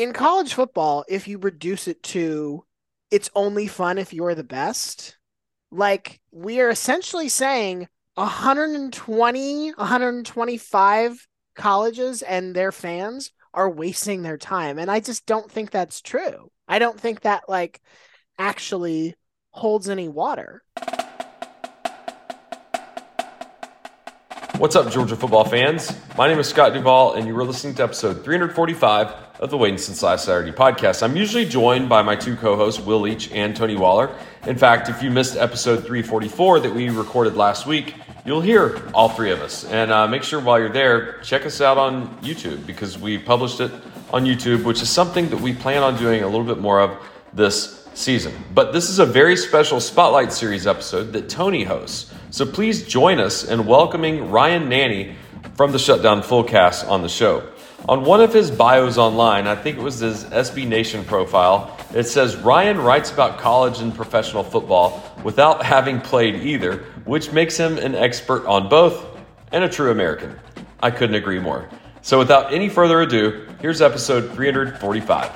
in college football, if you reduce it to it's only fun if you're the best, like we are essentially saying 120, 125 colleges and their fans are wasting their time. And I just don't think that's true. I don't think that like actually holds any water. What's up, Georgia football fans? My name is Scott Duvall, and you are listening to episode 345 of the Waiting Since Last Saturday podcast. I'm usually joined by my two co hosts, Will Leach and Tony Waller. In fact, if you missed episode 344 that we recorded last week, you'll hear all three of us. And uh, make sure while you're there, check us out on YouTube because we published it on YouTube, which is something that we plan on doing a little bit more of this season. But this is a very special Spotlight Series episode that Tony hosts. So please join us in welcoming Ryan Nanni from the Shutdown Fullcast on the show. On one of his bios online, I think it was his SB Nation profile, it says Ryan writes about college and professional football without having played either, which makes him an expert on both and a true American. I couldn't agree more. So without any further ado, here's episode 345.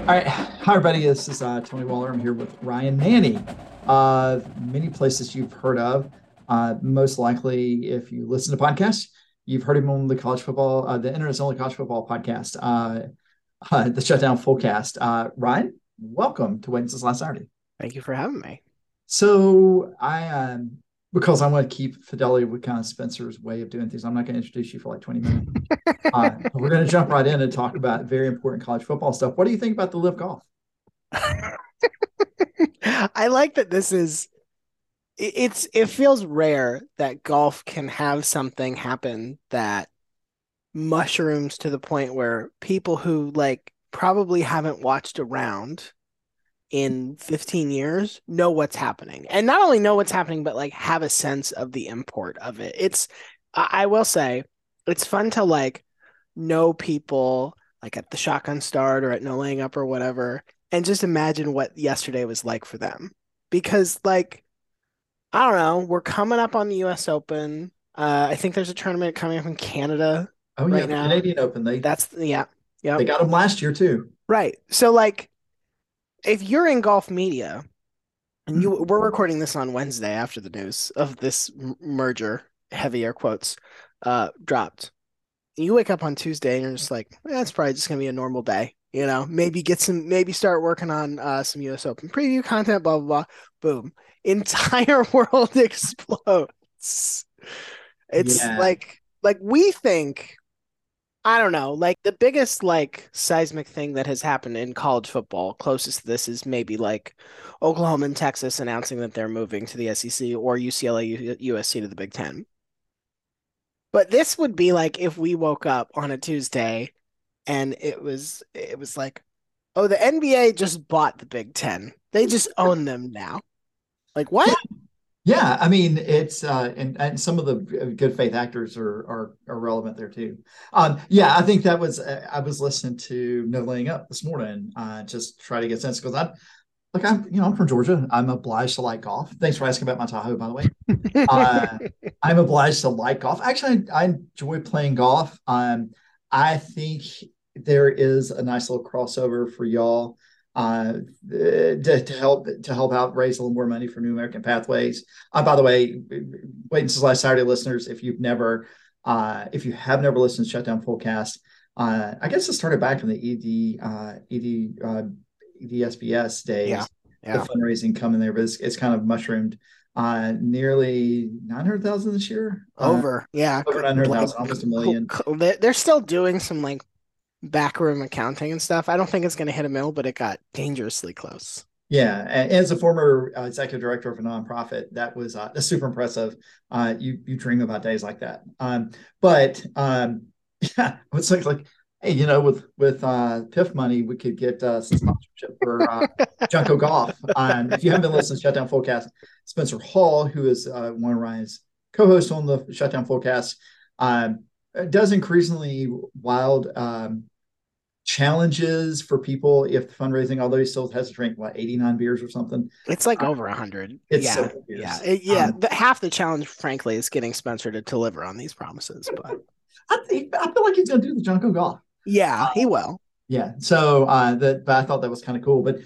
All right. Hi, everybody. This is uh, Tony Waller. I'm here with Ryan Nanni. Uh, many places you've heard of. Uh, most likely, if you listen to podcasts, you've heard him on the college football, uh, the Internet's only college football podcast, uh, uh, the Shutdown Fullcast. Uh, Ryan, welcome to Waiting Since Last Saturday. Thank you for having me. So I, um, because I want to keep fidelity with kind of Spencer's way of doing things, I'm not going to introduce you for like 20 minutes. uh, we're going to jump right in and talk about very important college football stuff. What do you think about the live golf? I like that this is it's it feels rare that golf can have something happen that mushrooms to the point where people who like probably haven't watched a round in 15 years know what's happening. And not only know what's happening but like have a sense of the import of it. It's i will say it's fun to like know people like at the shotgun start or at no laying up or whatever and just imagine what yesterday was like for them. Because like i don't know we're coming up on the us open uh, i think there's a tournament coming up in canada Oh Right yeah, the now. Canadian Open. They that's yeah yeah they got them last year too. Right. So like if you're in golf media and you we're recording this on Wednesday after the news of this merger, heavy air quotes, uh dropped. You wake up on Tuesday and you're just like, eh, probably just gonna be a normal day. You know, maybe get some maybe start working on uh some US Open preview content, blah blah blah. Boom. Entire world explodes. It's Yeah. like like we think I don't know. Like the biggest like seismic thing that has happened in college football, closest to this is maybe like Oklahoma and Texas announcing that they're moving to the SEC or UCLA U- USC to the Big 10. But this would be like if we woke up on a Tuesday and it was it was like, "Oh, the NBA just bought the Big 10. They just own them now." Like what? Yeah, I mean it's uh, and and some of the good faith actors are are, are relevant there too. Um, yeah, I think that was uh, I was listening to No Laying Up this morning, uh, just try to get sense because I like I'm you know I'm from Georgia. I'm obliged to like golf. Thanks for asking about my Tahoe, by the way. Uh, I'm obliged to like golf. Actually, I, I enjoy playing golf. Um, I think there is a nice little crossover for y'all uh, to, to help to help out raise a little more money for New American Pathways. Uh, by the way, wait since last Saturday, listeners, if you've never, uh, if you have never listened to Shutdown Fullcast, uh, I guess it started back in the ED uh, ED uh, EDSBS days. Yeah, yeah. The fundraising coming there, but it's, it's kind of mushroomed. Uh, nearly nine hundred thousand this year. Uh, Over. Yeah. over 900,000, almost a million. They- They're still doing some like backroom accounting and stuff. I don't think it's going to hit a mill, but it got dangerously close. Yeah, as a former uh, executive director of a nonprofit, that was uh, that's super impressive. Uh, you you dream about days like that. Um, but um, yeah, it's like like hey, you know, with with uh, PIF money, we could get uh, some sponsorship for uh, Junko Golf. Um, if you haven't been listening to Shutdown Fullcast, Spencer Hall, who is uh, one of Ryan's co-hosts on the Shutdown Fullcast, um, does increasingly wild um, challenges for people if fundraising, although he still has to drink what 89 beers or something. It's like Uh, over a hundred. yeah, several yeah, It- yeah. Um, the, half the challenge, frankly, is getting Spencer to deliver on these promises. But I think I feel like he's going to do the Junko golf. Yeah, he will. Yeah. So uh, that, but I thought that was kind of cool. But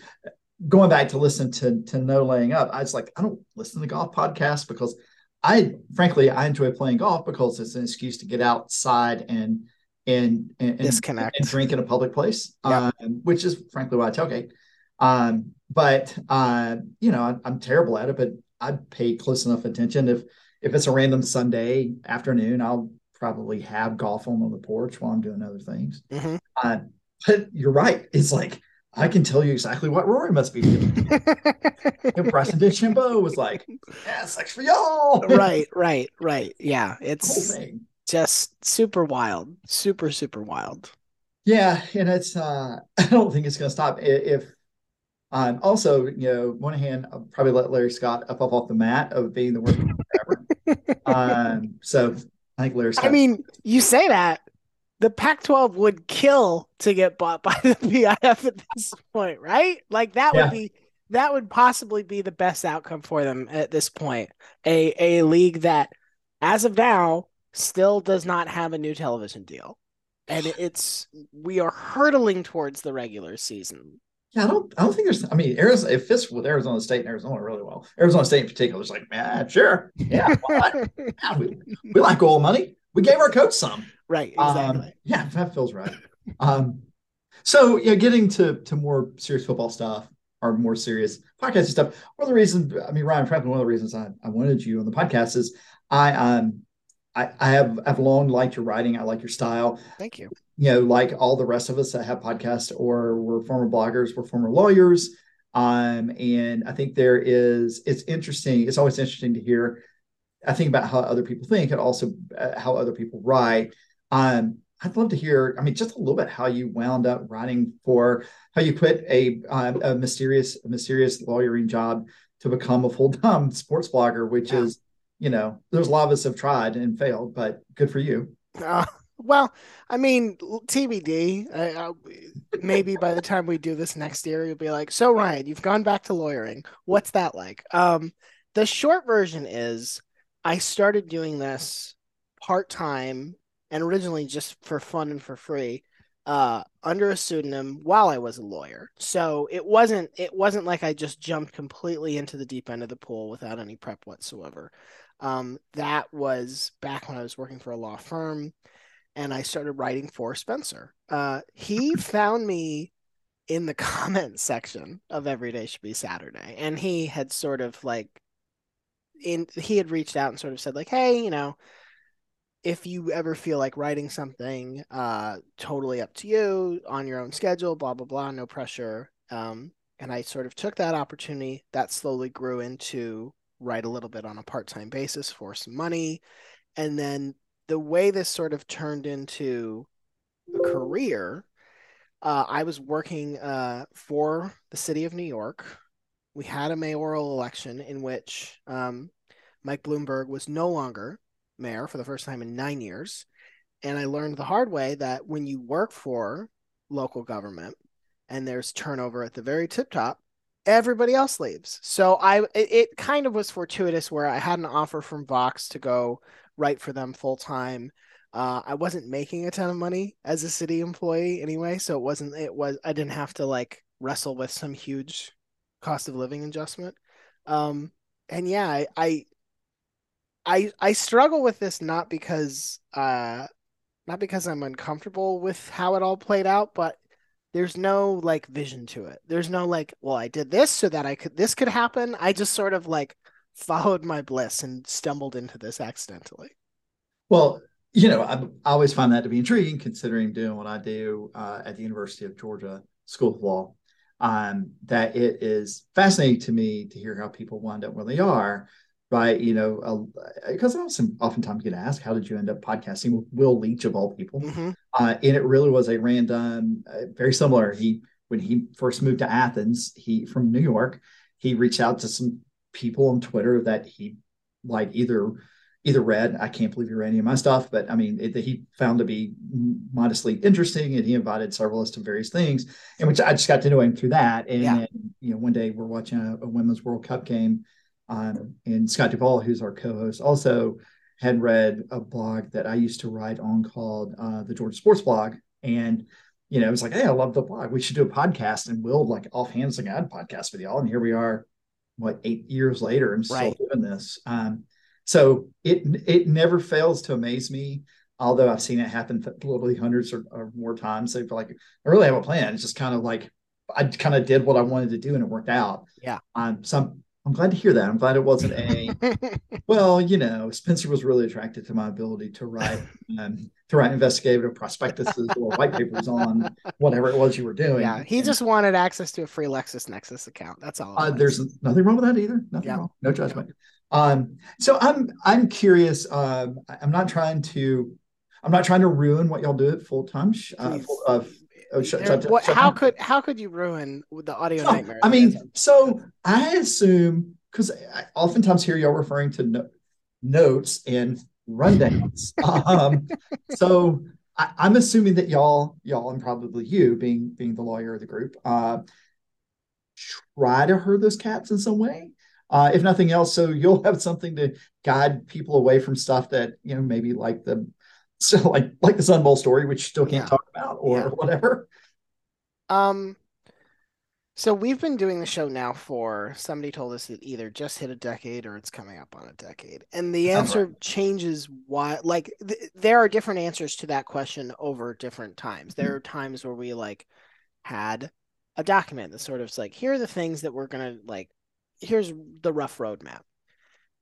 going back to listen to to no laying up, I was like, I don't listen to golf podcasts because I frankly I enjoy playing golf because it's an excuse to get outside and and and, disconnect and, and drink in a public place, yep. um, which is frankly why I tailgate. Um, but uh, you know, I, I'm terrible at it, but I pay close enough attention. If if it's a random Sunday afternoon, I'll probably have golf on on the porch while I'm doing other things. Mm-hmm. Uh, but you're right. It's like I can tell you exactly what Rory must be feeling. and Bryson DeChambeau was like, "Yeah, sex for y'all." right, right, right. Yeah, it's just super wild, super super wild. Yeah, and it's uh I don't think it's going to stop if um, also, you know, one hand, I'll probably let Larry Scott up off the mat of being the worst ever. um, so I think Larry Scott. I mean, you say that the Pac-12 would kill to get bought by the PIF at this point, right? Like that yeah. would be that would possibly be the best outcome for them at this point. A a league that, as of now, still does not have a new television deal, and it's we are hurtling towards the regular season. Yeah, I don't. I don't think there's. I mean, Arizona. It fits with Arizona State and Arizona really well. Arizona State in particular is like, man, sure, yeah, yeah we, we like oil money. We gave our coach some. Right. Exactly. Um, yeah, that feels right. um, so yeah, getting to to more serious football stuff or more serious podcasting stuff. One of the reasons, I mean, Ryan Franklin, one of the reasons I, I wanted you on the podcast is I um I, I have I've long liked your writing. I like your style. Thank you. You know, like all the rest of us that have podcasts or we're former bloggers, we're former lawyers. Um, and I think there is it's interesting. It's always interesting to hear. I think about how other people think and also uh, how other people write. Um, I'd love to hear. I mean, just a little bit how you wound up writing for how you quit a uh, a mysterious a mysterious lawyering job to become a full time sports blogger, which yeah. is you know, there's a lot of us have tried and failed, but good for you. Uh, well, I mean, TBD. Uh, maybe by the time we do this next year, you'll be like, "So Ryan, you've gone back to lawyering. What's that like?" Um, the short version is, I started doing this part time and originally just for fun and for free, uh, under a pseudonym while I was a lawyer. So it wasn't it wasn't like I just jumped completely into the deep end of the pool without any prep whatsoever. Um, that was back when I was working for a law firm and I started writing for Spencer. Uh, he found me in the comments section of Everyday Should Be Saturday. And he had sort of like, in he had reached out and sort of said, like, hey, you know, if you ever feel like writing something, uh, totally up to you on your own schedule, blah, blah, blah, no pressure. Um, and I sort of took that opportunity that slowly grew into write a little bit on a part-time basis for some money and then the way this sort of turned into a career uh, i was working uh, for the city of new york we had a mayoral election in which um, mike bloomberg was no longer mayor for the first time in nine years and i learned the hard way that when you work for local government and there's turnover at the very tip top everybody else leaves. So I it, it, kind of was fortuitous where I had an offer from Vox to go write for them full time. Uh, I wasn't making a ton of money as a city employee anyway, so it wasn't it was I didn't have to like wrestle with some huge cost of living adjustment. Um, and yeah, I, I I I struggle with this not because uh not because I'm uncomfortable with how it all played out, but there's no like vision to it. There's no like, well, I did this so that I could this could happen. I just sort of like followed my bliss and stumbled into this accidentally. Well, you know, I, I always find that to be intriguing, considering doing what I do uh, at the University of Georgia School of Law. Um, that it is fascinating to me to hear how people wind up where they are right? You know, because uh, I often, oftentimes get asked, "How did you end up podcasting with Will Leach of all people?" Mm-hmm. Uh, and it really was a random, uh, very similar. He when he first moved to Athens, he from New York, he reached out to some people on Twitter that he like either either read. I can't believe he read any of my stuff, but I mean, it, he found to be modestly interesting, and he invited several of us to various things, and which I just got to know him through that. And, yeah. and you know, one day we're watching a, a women's World Cup game um, and Scott Duvall, who's our co-host, also had read a blog that I used to write on called uh, the Georgia Sports Blog, and you know, it was like, hey, I love the blog. We should do a podcast, and we'll like offhand like, I'd podcast with y'all, and here we are, what eight years later, and still right. doing this. Um, so it it never fails to amaze me. Although I've seen it happen literally hundreds or, or more times, feel like I really have a plan. It's just kind of like I kind of did what I wanted to do, and it worked out. Yeah. Um, so I'm I'm glad to hear that. I'm glad it wasn't a well, you know, Spencer was really attracted to my ability to write um, to write investigative prospectuses or white papers on whatever it was you were doing. Yeah, he and, just wanted access to a free LexisNexis account. That's all. Uh, there's nothing wrong with that either. Nothing yeah. wrong. No judgment. Um, so I'm I'm curious. Um, I'm not trying to I'm not trying to ruin what y'all do at full time. Uh, uh, Oh, sh- what, how could how could you ruin the audio so, nightmare? I mean, so I assume because I oftentimes hear y'all referring to no, notes and rundowns. um, so I, am assuming that y'all y'all and probably you being being the lawyer of the group uh, try to herd those cats in some way. Uh, if nothing else, so you'll have something to guide people away from stuff that you know maybe like the so like like the Sun Bowl story, which still can't yeah. talk about or yeah. whatever. Um, so we've been doing the show now for somebody told us it either just hit a decade or it's coming up on a decade, and the answer right. changes. Why? Like th- there are different answers to that question over different times. There mm-hmm. are times where we like had a document that sort of like here are the things that we're gonna like. Here's the rough roadmap.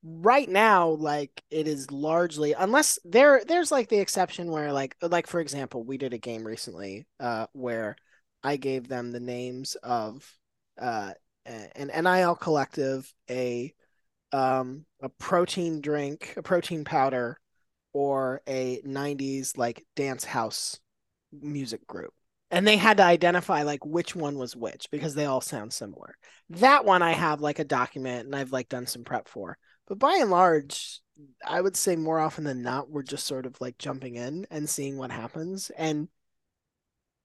Right now like it is largely unless there there's like the exception where like like for example we did a game recently uh where i gave them the names of uh an nil collective a um a protein drink a protein powder or a 90s like dance house music group and they had to identify like which one was which because they all sound similar. That one i have like a document and i've like done some prep for. But by and large, I would say more often than not, we're just sort of like jumping in and seeing what happens. And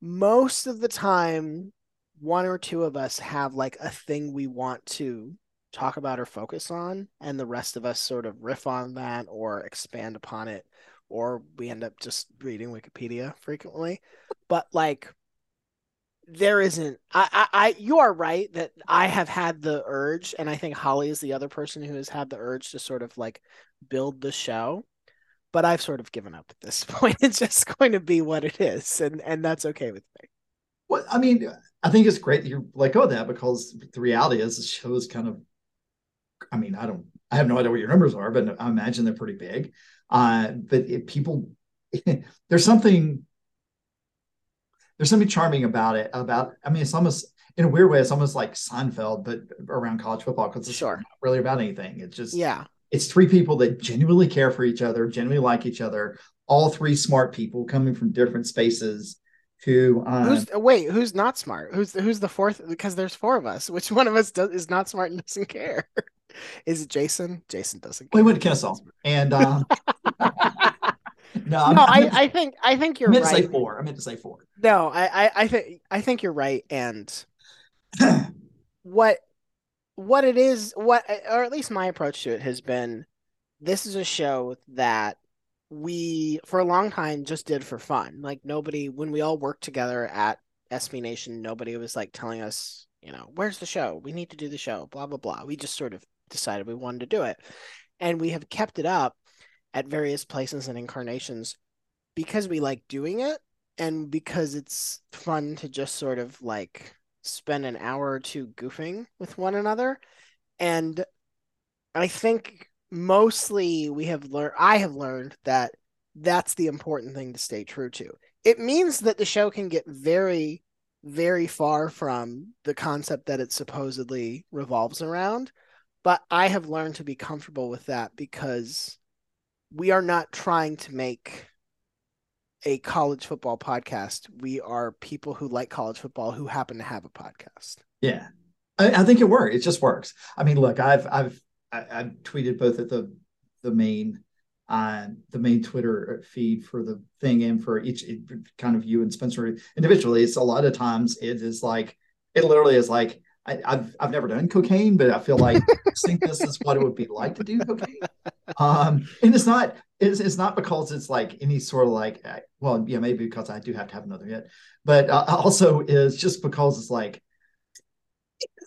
most of the time, one or two of us have like a thing we want to talk about or focus on, and the rest of us sort of riff on that or expand upon it, or we end up just reading Wikipedia frequently. But like, there isn't I, I, I you are right that i have had the urge and i think holly is the other person who has had the urge to sort of like build the show. But i've sort of given up at this point. It's just going to be what it is and and that's okay with me. Well i mean i think it's great that you let go of that because the reality is the show is kind of i mean i don't i have no idea what your numbers are but i imagine they're pretty big uh but it, people there's something there's something charming about it. About I mean, it's almost in a weird way, it's almost like Seinfeld, but around college football because it's sure. not really about anything. It's just yeah, it's three people that genuinely care for each other, genuinely like each other. All three smart people coming from different spaces. Who um, who's wait? Who's not smart? Who's who's the fourth? Because there's four of us. Which one of us does, is not smart and doesn't care? is it Jason? Jason doesn't. Care. We went to Kennesaw, and uh, no, no, I, I think I think you're right. I meant right. To say four. I meant to say four. No, I, I, I think I think you're right. And what what it is, what or at least my approach to it has been, this is a show that we for a long time just did for fun. Like nobody, when we all worked together at SB Nation, nobody was like telling us, you know, where's the show? We need to do the show. Blah blah blah. We just sort of decided we wanted to do it, and we have kept it up at various places and incarnations because we like doing it and because it's fun to just sort of like spend an hour or two goofing with one another. And i think mostly we have learned i have learned that that's the important thing to stay true to. It means that the show can get very very far from the concept that it supposedly revolves around but i have learned to be comfortable with that because we are not trying to make a college football podcast. We are people who like college football who happen to have a podcast. Yeah, I, I think it works. It just works. I mean, look, I've I've I, have tweeted both at the the main uh, the main Twitter feed for the thing and for each kind of you and Spencer individually. It's a lot of times it is like it literally is like I, have I've never done cocaine, but I feel like I think this is what it would be like to do cocaine. Um, and it's not it's, it's not because it's like any sort of like well yeah maybe because I do have to have another hit, but uh, also is just because it's like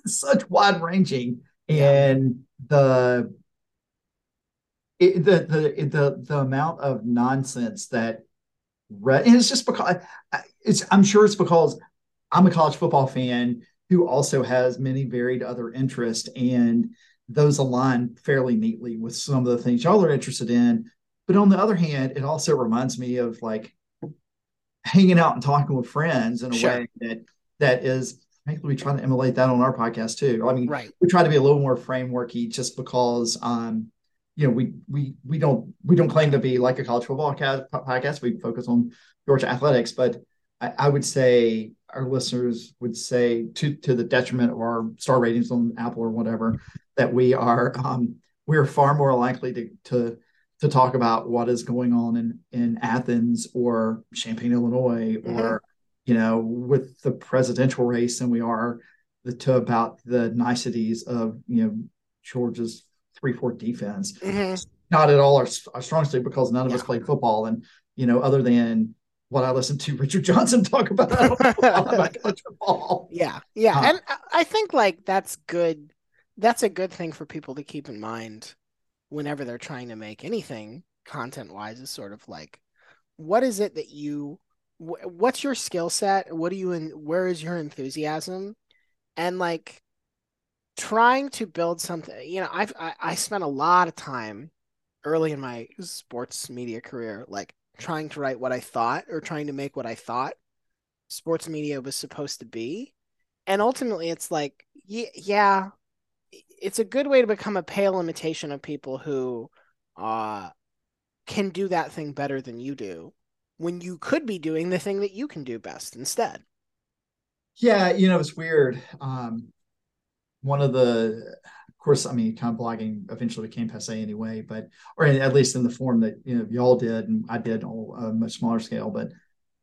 it's such wide ranging and the it, the the the the amount of nonsense that read and it's just because it's I'm sure it's because I'm a college football fan who also has many varied other interests and those align fairly neatly with some of the things y'all are interested in but on the other hand it also reminds me of like hanging out and talking with friends in a sure. way that that is frankly we try to emulate that on our podcast too i mean right. we try to be a little more frameworky just because um you know we we we don't we don't claim to be like a college football podcast we focus on georgia athletics but I, I would say our listeners would say to to the detriment of our star ratings on Apple or whatever that we are um, we are far more likely to to to talk about what is going on in in Athens or Champaign, Illinois, mm-hmm. or you know with the presidential race than we are the, to about the niceties of you know Georgia's three four defense. Mm-hmm. Not at all our, our strong suit because none of yeah. us played football, and you know other than what I listened to Richard Johnson talk about Yeah, yeah, uh, and I think like that's good. That's a good thing for people to keep in mind whenever they're trying to make anything content wise. Is sort of like, what is it that you, what's your skill set? What do you in? Where is your enthusiasm? And like, trying to build something. You know, I've I, I spent a lot of time early in my sports media career, like trying to write what I thought or trying to make what I thought sports media was supposed to be. And ultimately, it's like, yeah, it's a good way to become a pale imitation of people who uh, can do that thing better than you do when you could be doing the thing that you can do best instead. Yeah, you know, it's weird. Um, one of the course, I mean, kind of blogging eventually became passe anyway, but or at least in the form that you know y'all did and I did on a much smaller scale. But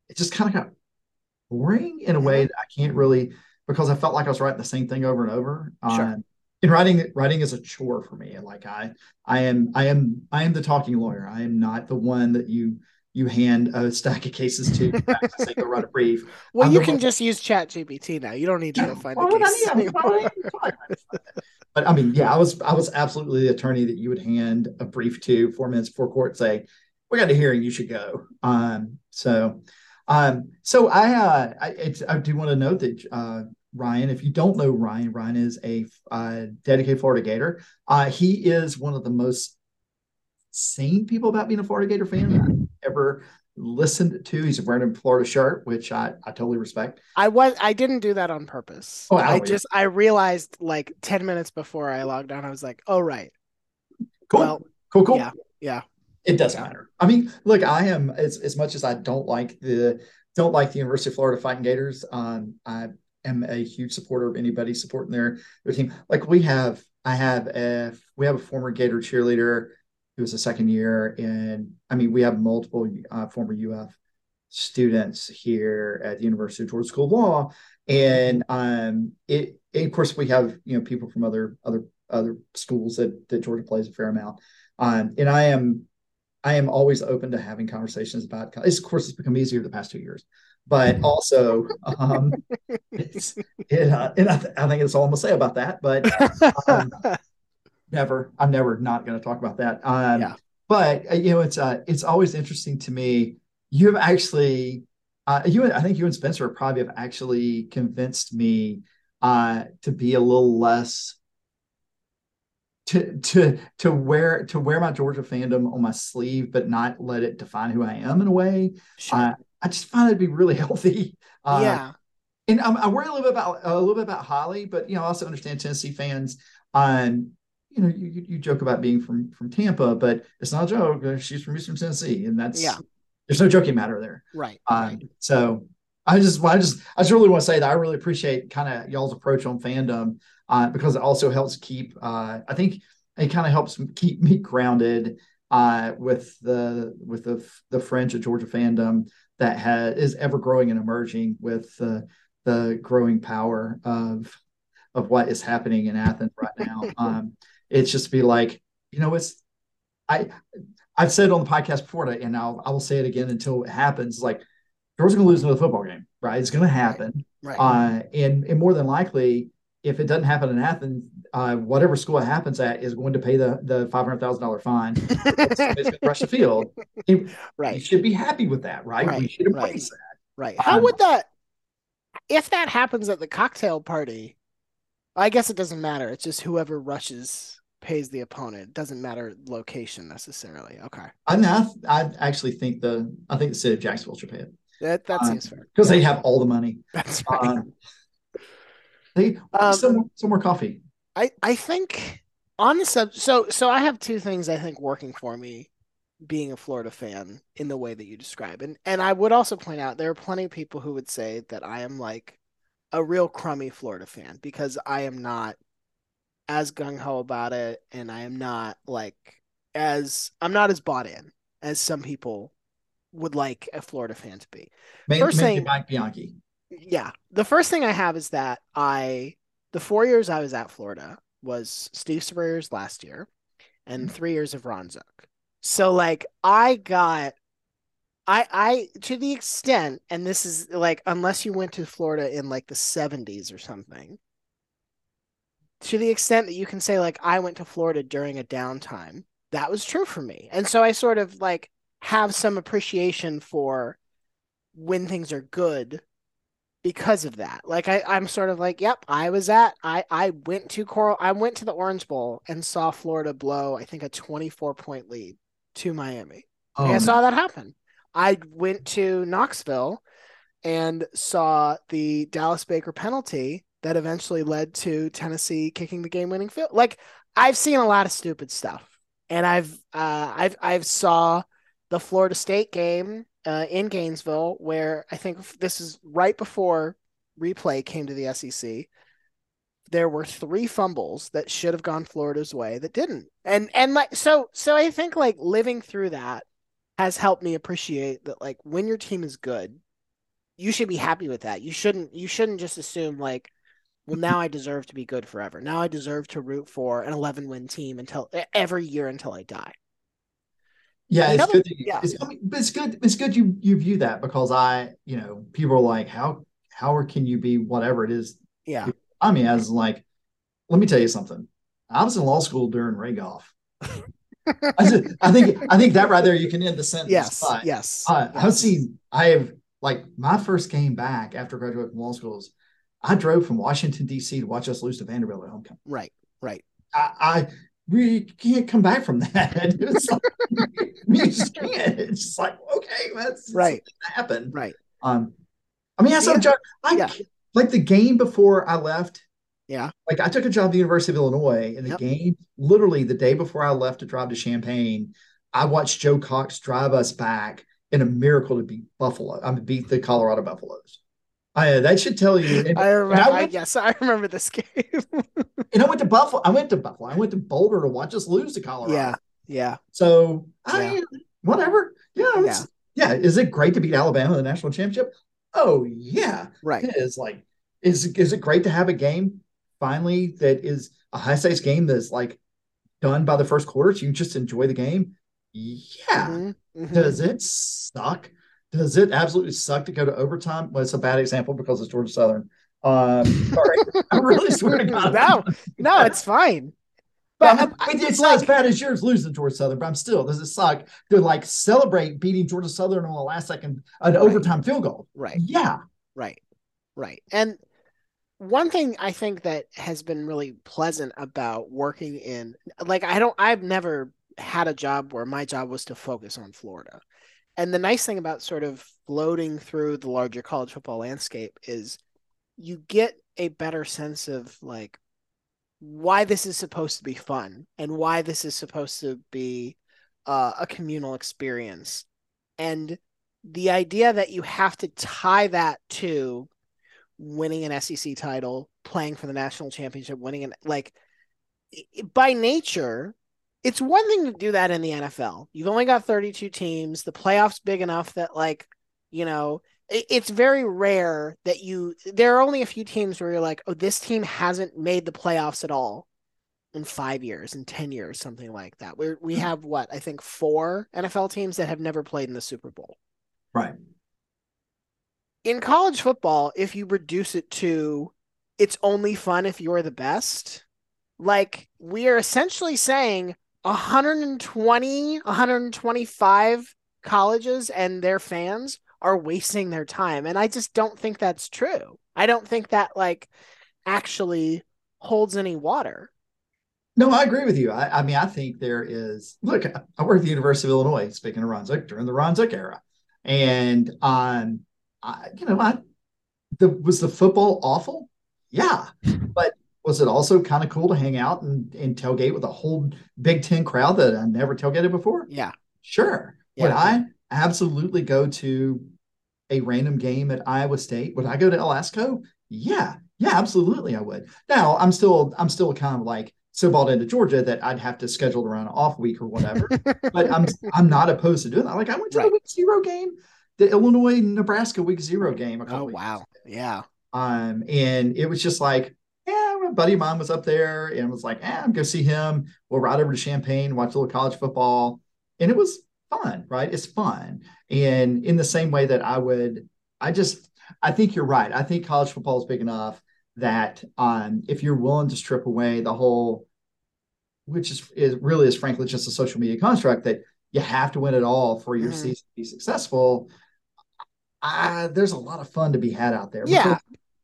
it just kind of got boring in a way that I can't really because I felt like I was writing the same thing over and over. Sure. Um, and writing writing is a chore for me. Like I I am I am I am the talking lawyer. I am not the one that you you hand a stack of cases to say go write a brief. Well, I'm you can one... just use Chat GPT now. You don't need to go find well, the case. but I mean, yeah, I was I was absolutely the attorney that you would hand a brief to four minutes before court, say, "We got a hearing, you should go." Um, so, um, so I uh, I, I do want to note that uh, Ryan, if you don't know Ryan, Ryan is a uh, dedicated Florida Gator. Uh, he is one of the most sane people about being a Florida Gator fan I ever listened to. He's wearing a Florida shirt, which I, I totally respect. I was I didn't do that on purpose. Oh, I just I realized like 10 minutes before I logged on, I was like, oh right. Cool. Well, cool, cool. Yeah. Yeah. It doesn't yeah. matter. I mean, look, I am as as much as I don't like the don't like the University of Florida Fighting Gators. Um, I am a huge supporter of anybody supporting their their team. Like we have, I have a we have a former Gator cheerleader it was a second year. And I mean, we have multiple uh, former UF students here at the University of Georgia School of Law. And um, it, of course, we have, you know, people from other, other, other schools that, that Georgia plays a fair amount. Um, and I am, I am always open to having conversations about, it's, of course, it's become easier the past two years, but also, um, it's, it, uh, and I, th- I think it's all I'm gonna say about that, but, um, never. I'm never not going to talk about that. Um, yeah. But uh, you know, it's uh, it's always interesting to me. You have actually, uh, you and I think you and Spencer probably have actually convinced me uh, to be a little less to to to wear to wear my Georgia fandom on my sleeve, but not let it define who I am in a way. Sure. Uh, I just find it to be really healthy. Uh, yeah. And I'm, I worry a little bit about a little bit about Holly, but you know, I also understand Tennessee fans. Um, you know, you, you joke about being from from Tampa, but it's not a joke. Uh, she's from Eastern Tennessee, and that's yeah. There's no joking matter there, right? Um, right. So I just, I just, I just really want to say that I really appreciate kind of y'all's approach on fandom uh, because it also helps keep. Uh, I think it kind of helps keep me grounded uh, with the with the the fringe of Georgia fandom that has is ever growing and emerging with the the growing power of of what is happening in Athens right now. um, it's just to be like, you know, it's I I've said on the podcast before, and I'll I will say it again until it happens. Like Georgia's going to lose another football game, right? It's going to happen, Right. uh, and and more than likely, if it doesn't happen in Athens, uh, whatever school it happens at is going to pay the the five hundred thousand dollar fine. it's going to rush the field. We right. should be happy with that, right? We Right, should embrace that. Right. How Um, would that if that happens at the cocktail party? I guess it doesn't matter. It's just whoever rushes pays the opponent. It doesn't matter location necessarily. Okay. I mean, I, I actually think the I think the city of Jacksonville should pay it That that Uh, seems fair. because they have all the money. That's right. Uh, they Um, some more, some more coffee. I I think on the sub so so I have two things I think working for me being a Florida fan in the way that you describe. And and I would also point out there are plenty of people who would say that I am like a real crummy Florida fan because I am not as gung ho about it and I am not like as I'm not as bought in as some people would like a Florida fan to be. Maybe, first thing- Mike Bianchi. Yeah. The first thing I have is that I, the four years I was at Florida was Steve Spurrier's last year and mm-hmm. three years of Ron Zook. So like I got, I, I, to the extent, and this is like, unless you went to Florida in like the 70s or something, to the extent that you can say like I went to Florida during a downtime, that was true for me. And so I sort of like have some appreciation for when things are good because of that. Like I, I'm sort of like, yep, I was at I I went to Coral I went to the Orange Bowl and saw Florida blow, I think a 24 point lead to Miami. Oh, I no. saw that happen. I went to Knoxville and saw the Dallas Baker penalty that eventually led to Tennessee kicking the game winning field. Like I've seen a lot of stupid stuff. And I've uh I've I've saw the Florida State game uh, in Gainesville where I think this is right before replay came to the SEC. There were three fumbles that should have gone Florida's way that didn't. And and like so so I think like living through that has helped me appreciate that like when your team is good, you should be happy with that. You shouldn't you shouldn't just assume like well now I deserve to be good forever. Now I deserve to root for an 11 win team until every year until I die. Yeah, it's good. To, yeah. It's, I mean, but it's good. It's good you you view that because I, you know, people are like, how how can you be whatever it is? Yeah. I mean, as like, let me tell you something. I was in law school during Ray. I, just, I think I think that right there you can end the sentence. Yes. But Yes. I, I've seen. I have like my first game back after graduating from law schools. I drove from Washington D.C. to watch us lose to Vanderbilt at homecoming. Right. Right. I, I we can't come back from that. It's like, you just can't. It's just like okay, that's Right. happened. Right. Um, I mean, I saw Yeah. a job. I Yeah. like the game before I left. Yeah. Like I took a job at the University of Illinois, and the Yep. game literally the day before I left to drive to Champaign, I watched Joe Cox drive us back in a miracle to beat Buffalo. I mean, beat the Colorado Buffaloes. I, that should tell you. And, I remember. I went- yes, I remember this game. and I went to Buffalo. I went to Buffalo. I went to Boulder to watch us lose to Colorado. yeah. Yeah. So I whatever. Yeah. it's- yeah. Is it great to beat Alabama in the national championship? Oh yeah. Right. It is like is is it great to have a game finally that is a high stakes game that's like done by the first quarter so you just enjoy the game? Yeah. Mhm, mhm. Does it suck? Does it absolutely suck to go to overtime? Well, it's a bad example because it's Georgia Southern. Um, sorry, I really swear to God. No, no, it's fine. But But I, I- it's like- not as bad as yours losing Georgia Southern, but I'm still does it suck to like celebrate beating Georgia Southern on the last second an Right. overtime field goal? Right. Yeah. Right. Right. And one thing I think that has been really pleasant about working in like I don't I've never had a job where my job was to focus on Florida. And the nice thing about sort of floating through the larger college football landscape is you get a better sense of like why this is supposed to be fun and why this is supposed to be uh, a communal experience. And the idea that you have to tie that to winning an SEC title, playing for the national championship, winning an like by nature, it's one thing to do that in the NFL. You've only got 32 teams. The playoffs big enough that like, you know, it's very rare that you there are only a few teams where you're like, oh, this team hasn't made the playoffs at all in five years, in 10 years, something like that. We we have what, I think four NFL teams that have never played in the Super Bowl. Right. In college football, if you reduce it to it's only fun if you're the best, like we are essentially saying 120, 125 colleges and their fans are wasting their time. And I just don't think that's true. I don't think that like actually holds any water. No, I agree with you. I, I mean, I think there is. Look, I work at the University of Illinois. Speaking of Ron Zook, during the Ron Zook era, and um, I, you know, I the was the football awful? Yeah, but was it also kind of cool to hang out and, and tailgate with a whole Big Ten crowd that I never tailgated before? Yeah, sure. Yeah. Would I absolutely go to a random game at Iowa State? Would I go to Elasco? Yeah, yeah, absolutely, I would. Now, I'm still, I'm still kind of like so balled into Georgia that I'd have to schedule around an off week or whatever. but I'm, I'm not opposed to doing that. Like I went to right. the week zero game, the Illinois Nebraska week zero game. oh wow, yeah. Um, and it was just like, my buddy of mine was up there and was like, eh, I'm go see him. We'll ride over to Champaign, watch a little college football, and it was fun, right? It's fun. And in the same way that I would, I just, I think you're right. I think college football is big enough that um, if you're willing to strip away the whole, which is, is really is frankly just a social media construct that you have to win it all for your mm-hmm. season to be successful. I, there's a lot of fun to be had out there. Yeah, because,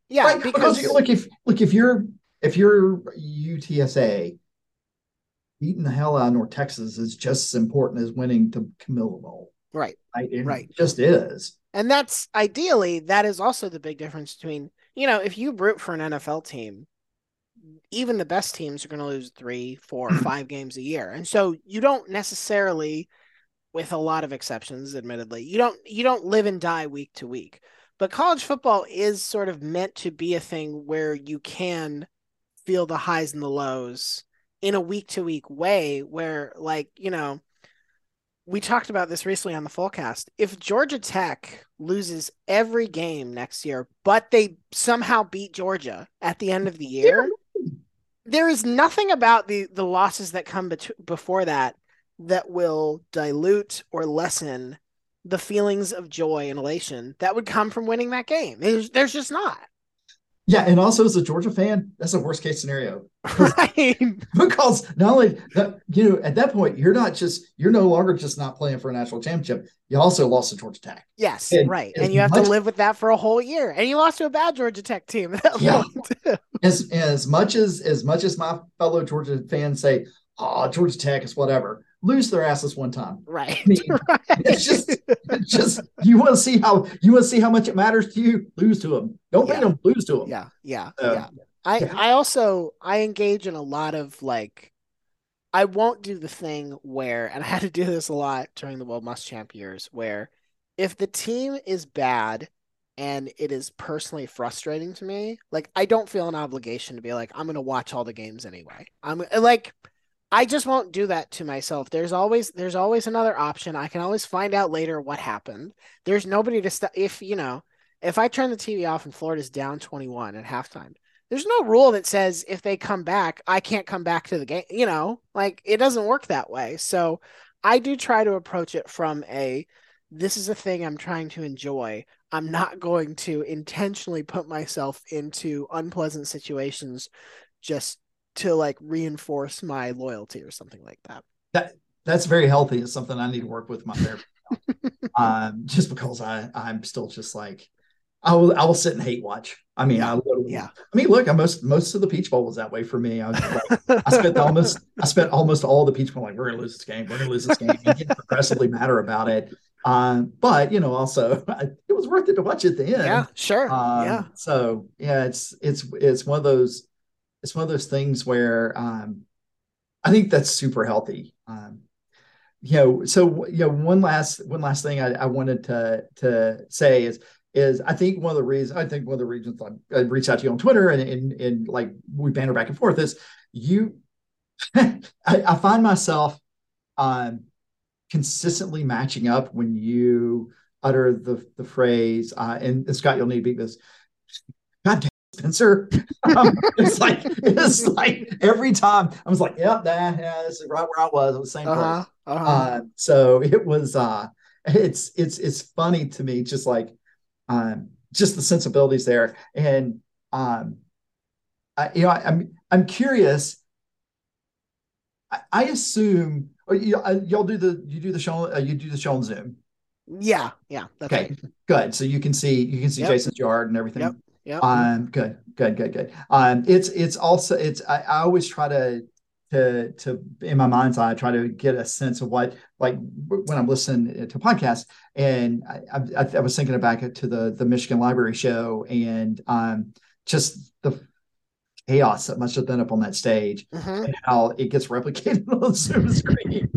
yeah. Right? Because, because look, if look if you're if you're UTSA beating the hell out of North Texas is just as important as winning the Camellia Bowl. Right. Right. right. just is. And that's ideally, that is also the big difference between, you know, if you root for an NFL team, even the best teams are going to lose three, four, five games a year. And so you don't necessarily, with a lot of exceptions, admittedly, you don't you don't live and die week to week. But college football is sort of meant to be a thing where you can feel the highs and the lows in a week to week way where like you know we talked about this recently on the fullcast if georgia tech loses every game next year but they somehow beat georgia at the end of the year there is nothing about the the losses that come bet- before that that will dilute or lessen the feelings of joy and elation that would come from winning that game. There's, there's just not yeah, and also as a Georgia fan, that's a worst case scenario. Right. because not only that, you know, at that point, you're not just you're no longer just not playing for a national championship. You also lost to Georgia Tech. Yes, and right. And you have much, to live with that for a whole year. And you lost to a bad Georgia Tech team. yeah. as as much as as much as my fellow Georgia fans say, oh, Georgia Tech is whatever lose their asses one time. Right. I mean, right. It's just, it's just you want to see how you want to see how much it matters to you. Lose to them. Don't yeah. beat them. Lose to them. Yeah. Yeah. Uh, yeah. I yeah. I also I engage in a lot of like. I won't do the thing where, and I had to do this a lot during the Will Muschamp years, where if the team is bad and it is personally frustrating to me, like I don't feel an obligation to be like, I'm gonna watch all the games anyway. I'm like I just won't do that to myself. There's always there's always another option. I can always find out later what happened. There's nobody to stop if you know, if I turn the TV off and Florida's down 21 at halftime, there's no rule that says if they come back, I can't come back to the game, you know? Like it doesn't work that way. So I do try to approach it from a this is a thing I'm trying to enjoy. I'm not going to intentionally put myself into unpleasant situations just to like reinforce my loyalty or something like that. That that's very healthy. It's something I need to work with my therapist. um, just because I I'm still just like I will I will sit and hate watch. I mean. I yeah. I mean, look, I most most of the Peach Bowl was that way for me. I like, I spent almost I spent almost all the Peach Bowl like we're gonna lose this game, we're gonna lose this game, and get progressively matter about it. Um, but you know, also I, it was worth it to watch at the end. Yeah, sure. Um, yeah. So yeah, it's it's it's one of those it's one of those things where um, I think that's super healthy. Um, you know, so you know, one last one last thing I, I wanted to to say is is I think one of the reasons I think one of the reasons I, I reached out to you on Twitter and, and and like we banter back and forth is you I, I, find myself um consistently matching up when you utter the the phrase, uh, and, and Scott, you'll need to beat this. Spencer. um, it's like it's like every time I was like, "Yep, that yeah, this is right where I was." It was the same Uh-huh. Uh-huh. Uh, so it was uh it's it's it's funny to me just like um just the sensibilities there and um I, you know I, I'm I'm curious I, I assume or you, uh, y'all do the you do the show uh, you do the show on Zoom yeah, yeah. That's okay right. good so you can see you can see Yep. Jason's yard and everything Yep. Yeah. um, good, good, good, good. Um, it's it's also it's I, I always try to to to in my mind's eye try to get a sense of what like when I'm listening to podcasts and I, I, I was thinking back to the the Michigan Library Show and um just the chaos that must have been up on that stage Mhm. and how it gets replicated on the Zoom screen.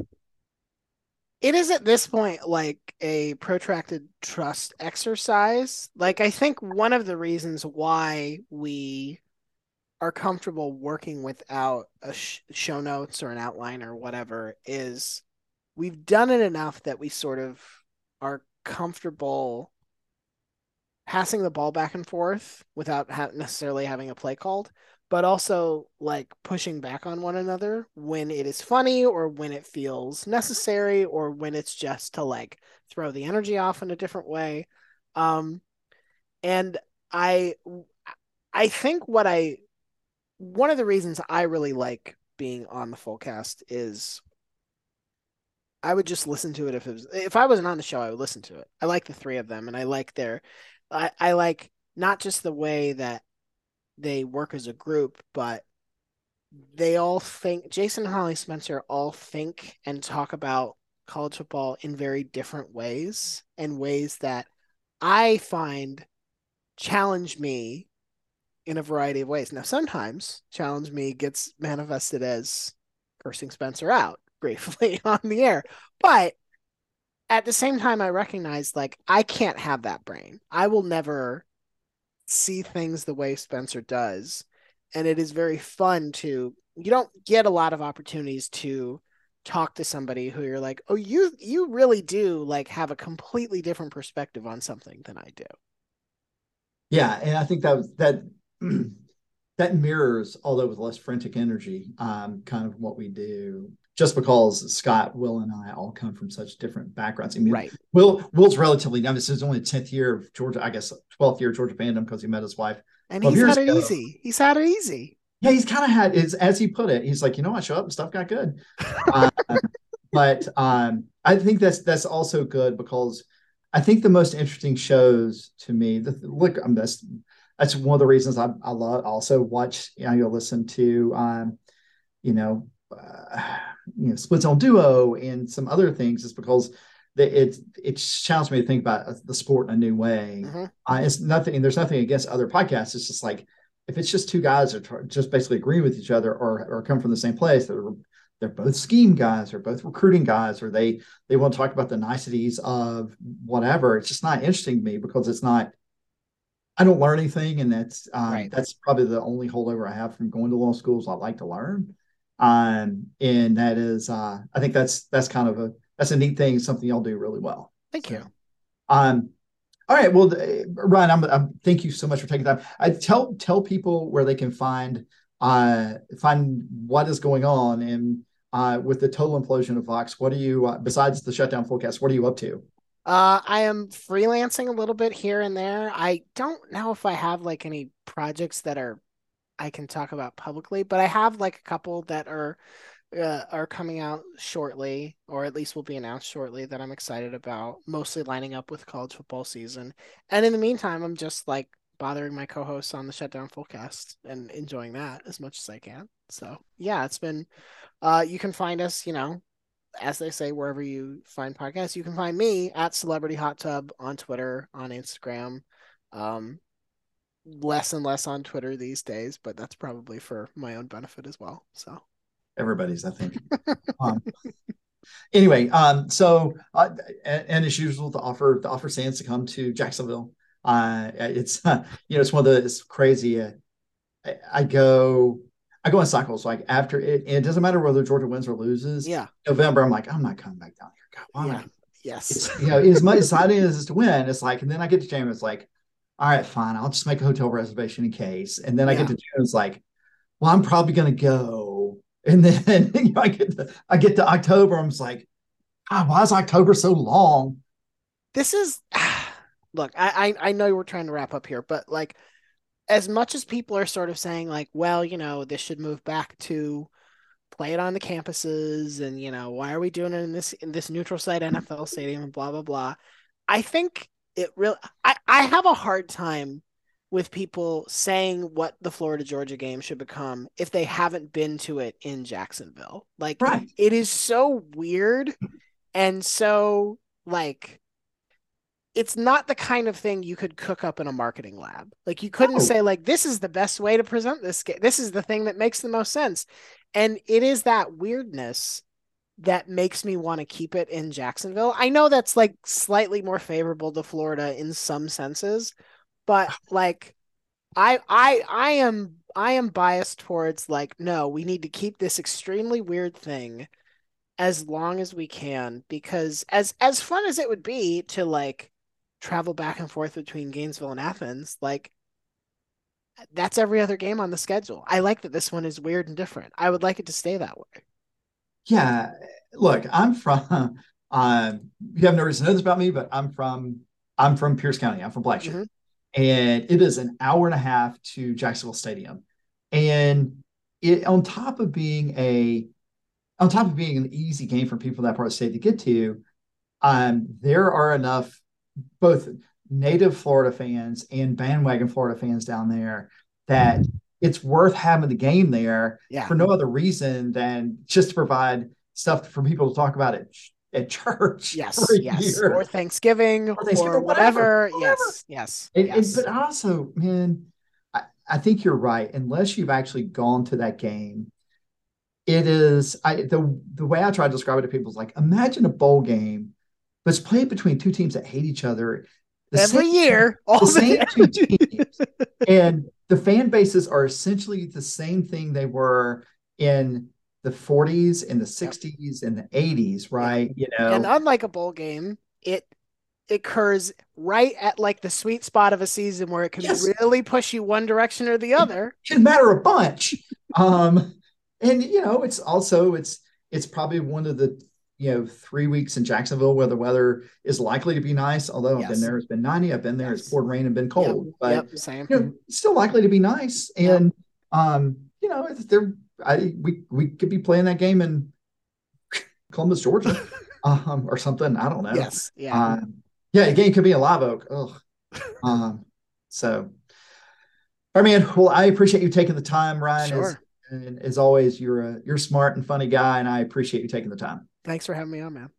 It is at this point like a protracted trust exercise. Like, I think one of the reasons why we are comfortable working without a sh show notes or an outline or whatever is we've done it enough that we sort of are comfortable passing the ball back and forth without ha necessarily having a play called, but also like pushing back on one another when it is funny or when it feels necessary or when it's just to like throw the energy off in a different way. Um, and I, I think what I, one of the reasons I really like being on the Fullcast is I would just listen to it if it was if I wasn't on the show, I would listen to it. I like the three of them and I like their I, I like not just the way that they work as a group, but they all think Jason and Holly Spencer all think and talk about college football in very different ways and ways that I find challenge me in a variety of ways. Now, sometimes challenge me gets manifested as cursing Spencer out briefly on the air, but at the same time, I recognize like I can't have that brain. I will never see things the way Spencer does. And it is very fun to, you don't get a lot of opportunities to talk to somebody who you're like, oh, you you really do like have a completely different perspective on something than I do. Yeah, and I think that was that that mirrors, although with less frantic energy, um, kind of what we do. Just because Scott, Will, and I all come from such different backgrounds. I mean, Right. Will Will's relatively young. This is only the tenth year of Georgia, I guess, twelfth year of Georgia fandom because he met his wife. And he's had it ago- easy. He's had it easy. Yeah, he's kind of had is as he put it. He's like, you know, I show up and stuff got good. Uh, but um, I think that's that's also good because I think the most interesting shows to me. The, look, I'm that's that's one of the reasons I, I love also watch. You know, you'll listen to um, you know, uh, you know, Split Zone Duo and some other things, is because it it challenged me to think about the sport in a new way. Mhm. Uh, it's nothing. There's nothing against other podcasts. It's just like if it's just two guys that are just basically agreeing with each other or or come from the same place, they're they're both scheme guys or both recruiting guys or they they want to talk about the niceties of whatever. It's just not interesting to me because it's not. I don't learn anything, and that's um, Right. that's probably the only holdover I have from going to law schools. I like to learn, um, and that is uh, I think that's that's kind of a that's a neat thing, something y'all do really well. Thank you. Um, all right. Well, Ryan, I'm, I'm thank you so much for taking time. I tell tell people where they can find uh find what is going on and uh with the total implosion of Vox. What are you uh, besides the Shutdown Fullcast? What are you up to? Uh, I am freelancing a little bit here and there. I don't know if I have like any projects that are I can talk about publicly, but I have like a couple that are uh, are coming out shortly, or at least will be announced shortly that I'm excited about, mostly lining up with college football season. And in the meantime, I'm just like bothering my co-hosts on the Shutdown Fullcast and enjoying that as much as I can. So yeah, it's been uh you can find us, you know, as they say, wherever you find podcasts, you can find me at Celebrity Hot Tub on Twitter, on Instagram. Um, less and less on Twitter these days, but that's probably for my own benefit as well. So, Everybody's, I think. um, anyway, um, so uh, and, and as usual, the offer the offer stands to come to Jacksonville. Uh, it's uh, you know it's one of the it's crazy. Uh, I, I go I go in cycles. Like after it, it doesn't matter whether Georgia wins or loses. yeah, November, I'm like I'm not coming back down here. God, why yeah, Yes. It's, you know, as much exciting as it's to win, it's like, and then I get to James, it's like, all right, fine, I'll just make a hotel reservation in case. And then I get to June, it's like, well, I'm probably gonna go. And then you know, I get to I get to October, I'm just like, God, why is October so long? This is look, I, I I know we're trying to wrap up here, but like as much as people are sort of saying like, well, you know, this should move back to play it on the campuses and you know, why are we doing it in this in this neutral site NFL stadium and blah blah blah. I think it really I, I have a hard time with people saying what the Florida Georgia game should become if they haven't been to it in Jacksonville. Like right. it is so weird and so like it's not the kind of thing you could cook up in a marketing lab. Like you couldn't say like this is the best way to present this game. This is the thing that makes the most sense. And it is that weirdness that makes me want to keep it in Jacksonville. I know that's like slightly more favorable to Florida in some senses, but like I I I am I am biased towards like no, we need to keep this extremely weird thing as long as we can because as as fun as it would be to like travel back and forth between Gainesville and Athens, like that's every other game on the schedule. I like that this one is weird and different. I would like it to stay that way. Yeah, look, I'm from. Um, you have no reason to know this about me, but I'm from. I'm from Pierce County. I'm from Blackshear, mm-hmm. and it is an hour and a half to Jacksonville Stadium, and it on top of being a, on top of being an easy game for people that part of the state to get to, um, there are enough both native Florida fans and bandwagon Florida fans down there that it's worth having the game there yeah. for no other reason than just to provide stuff for people to talk about at at church. Yes, yes, or Thanksgiving, or, Thanksgiving, or whatever. whatever. Yes, yes, and, yes. And, but also, man, I, I think you're right. Unless you've actually gone to that game, it is I the the way I try to describe it to people is like imagine a bowl game, but it's played between two teams that hate each other every same, year, all the same two teams, and the fan bases are essentially the same thing they were in the 40s and the 60s and the 80s, right? You know, and unlike a bowl game, it occurs right at like the sweet spot of a season where it can yes. really push you one direction or the other. It can matter a bunch. Um, and you know, it's also it's it's probably one of the you know three weeks in Jacksonville where the weather is likely to be nice. Although yes. I've been there, it's been 90. I've been there, yes. it's poured rain and been cold, yep. but yep. Same. You know, still likely to be nice. And yep. um, you know, there I we we could be playing that game in Columbus, Georgia, um, or something. I don't know. Yes. Yeah. Uh, yeah. A game could be a live oak. Ugh. um. So. I mean, well, I appreciate you taking the time, Ryan. Sure. As, and as always, you're a you're a smart and funny guy, and I appreciate you taking the time. Thanks for having me on, man.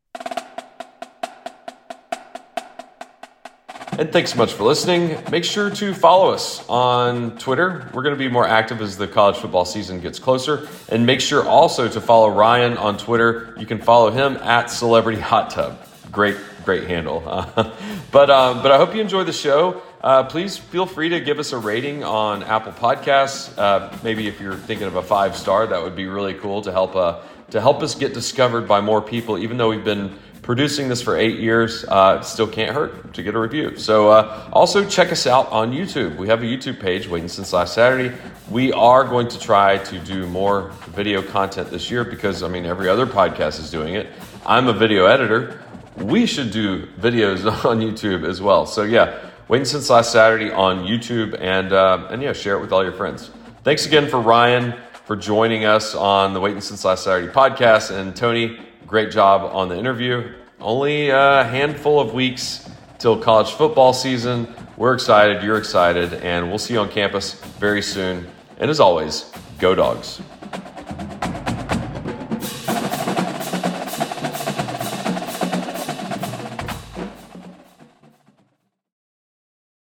And thanks so much for listening. Make sure to follow us on Twitter. We're going to be more active as the college football season gets closer. And make sure also to follow Ryan on Twitter. You can follow him at Celebrity Hot Tub. Great, great handle. Uh, but um, but I hope you enjoy the show. Uh, please feel free to give us a rating on Apple Podcasts. Uh, maybe if you're thinking of a five star, that would be really cool to help uh, to help us get discovered by more people. Even though we've been producing this for eight years, uh, still can't hurt to get a review. So uh, also check us out on YouTube. We have a YouTube page waiting since last Saturday. We are going to try to do more video content this year because I mean every other podcast is doing it. I'm a video editor. We should do videos on YouTube as well. So yeah, waiting since last Saturday on YouTube and uh, and yeah, share it with all your friends. Thanks again for Ryan for joining us on the Waiting Since Last Saturday podcast and Tony Great job on the interview. Only a handful of weeks till college football season. We're excited, you're excited, and we'll see you on campus very soon. And as always, go dogs.